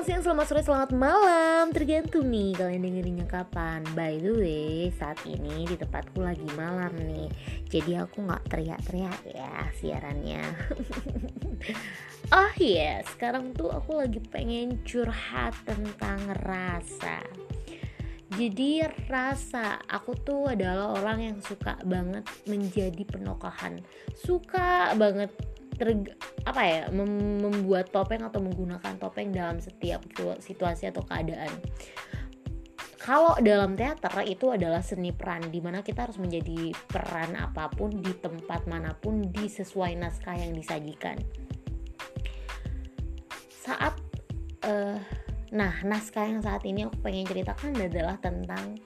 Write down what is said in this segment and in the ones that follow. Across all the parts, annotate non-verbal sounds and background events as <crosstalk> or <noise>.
selamat siang, selamat sore, selamat malam. Tergantung nih kalian dengerinnya kapan. By the way, saat ini di tempatku lagi malam nih. Jadi aku gak teriak-teriak ya siarannya. <laughs> Oh iya, yeah. sekarang tuh aku lagi pengen curhat tentang rasa. Jadi rasa aku tuh adalah orang yang suka banget menjadi penokohan. Suka banget ter, apa ya mem, membuat topeng atau menggunakan topeng dalam setiap situasi atau keadaan. Kalau dalam teater itu adalah seni peran di mana kita harus menjadi peran apa pun di tempat mana pun di sesuai naskah yang disajikan. Saat uh, nah naskah yang saat ini aku pengen ceritakan adalah tentang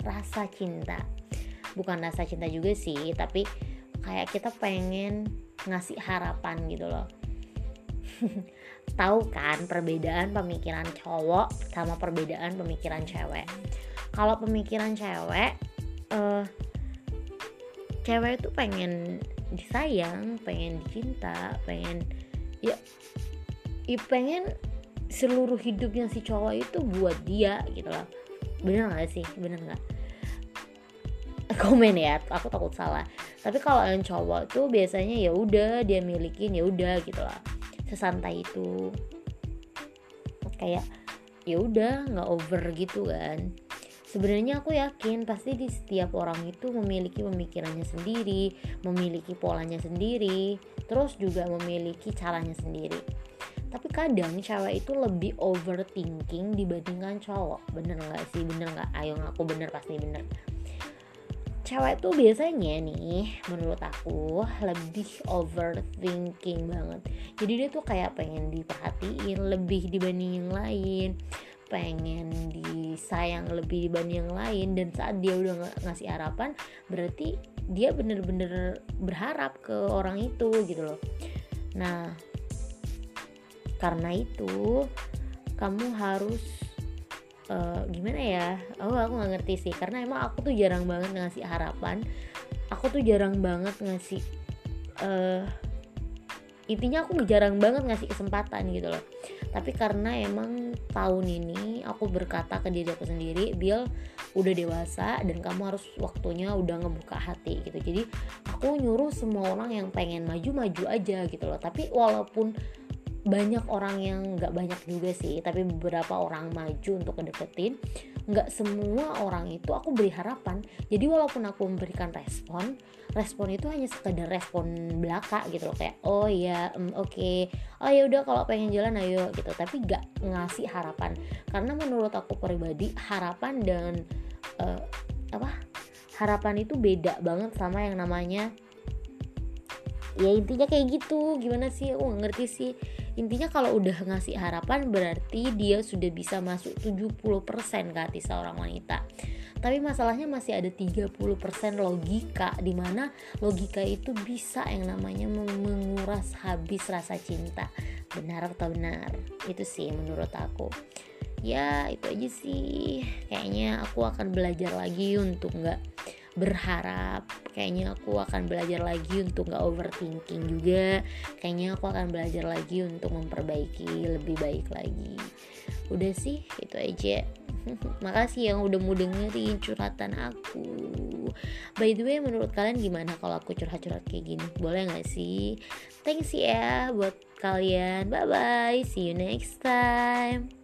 rasa cinta. Bukan rasa cinta juga sih tapi kayak kita pengen ngasih harapan gitu loh. <laughs> Tahu kan perbedaan pemikiran cowok sama perbedaan pemikiran cewek? Kalau pemikiran cewek uh, cewek itu pengen disayang pengen dicinta pengen ya, ya pengen seluruh hidupnya si cowok itu buat dia gitu loh. Bener gak sih? Bener nggak? Komen ya aku takut salah tapi kalau yang cowok tuh biasanya ya udah dia milikin ya udah gitu lah. Sesantai itu. Kayak ya udah nggak over gitu kan. Sebenarnya aku yakin pasti di setiap orang itu memiliki pemikirannya sendiri memiliki polanya sendiri terus juga memiliki caranya sendiri. Tapi kadang cewek itu lebih overthinking dibandingkan cowok. Bener nggak sih? Bener nggak? Ayo ngaku bener pasti bener cewek tuh biasanya nih menurut aku lebih overthinking banget. Jadi dia tuh kayak pengen diperhatiin lebih dibanding yang lain. Pengen disayang lebih dibanding yang lain. Dan saat dia udah ng ngasih harapan berarti dia bener-bener berharap ke orang itu gitu loh. Nah karena itu kamu harus uh, gimana ya? Oh aku nggak ngerti sih. Karena emang aku tuh jarang banget ngasih harapan. Aku tuh jarang banget ngasih uh, intinya aku jarang banget ngasih kesempatan gitu loh. Tapi karena emang tahun ini aku berkata ke diri aku sendiri Bill udah dewasa dan kamu harus waktunya udah ngebuka hati gitu. Jadi aku nyuruh semua orang yang pengen maju-maju aja gitu loh. Tapi walaupun banyak orang yang nggak banyak juga sih tapi beberapa orang maju untuk kedeketin nggak semua orang itu aku beri harapan. Jadi walaupun aku memberikan respon respon itu hanya sekedar respon belaka gitu loh. Kayak oh ya um, oke. Okay. oh ya udah kalau pengen jalan ayo gitu. Tapi nggak ngasih harapan. Karena menurut aku pribadi harapan dan uh, apa? Harapan itu beda banget sama yang namanya ya intinya kayak gitu. Gimana sih? Aku gak ngerti sih intinya kalau udah ngasih harapan berarti dia sudah bisa masuk 70% ke hati seorang wanita. Tapi masalahnya masih ada 30% logika di mana logika itu bisa yang namanya menguras habis rasa cinta. Benar atau benar? Itu sih menurut aku. Ya itu aja sih. Kayaknya aku akan belajar lagi untuk nggak berharap kayaknya aku akan belajar lagi untuk gak overthinking juga. Kayaknya aku akan belajar lagi untuk memperbaiki lebih baik lagi. Udah sih itu aja. <laughs> Makasih yang udah mau dengerin curhatan aku. By the way menurut kalian gimana kalau aku curhat-curhat kayak gini? Boleh gak sih? Thanks ya buat kalian. Bye bye see you next time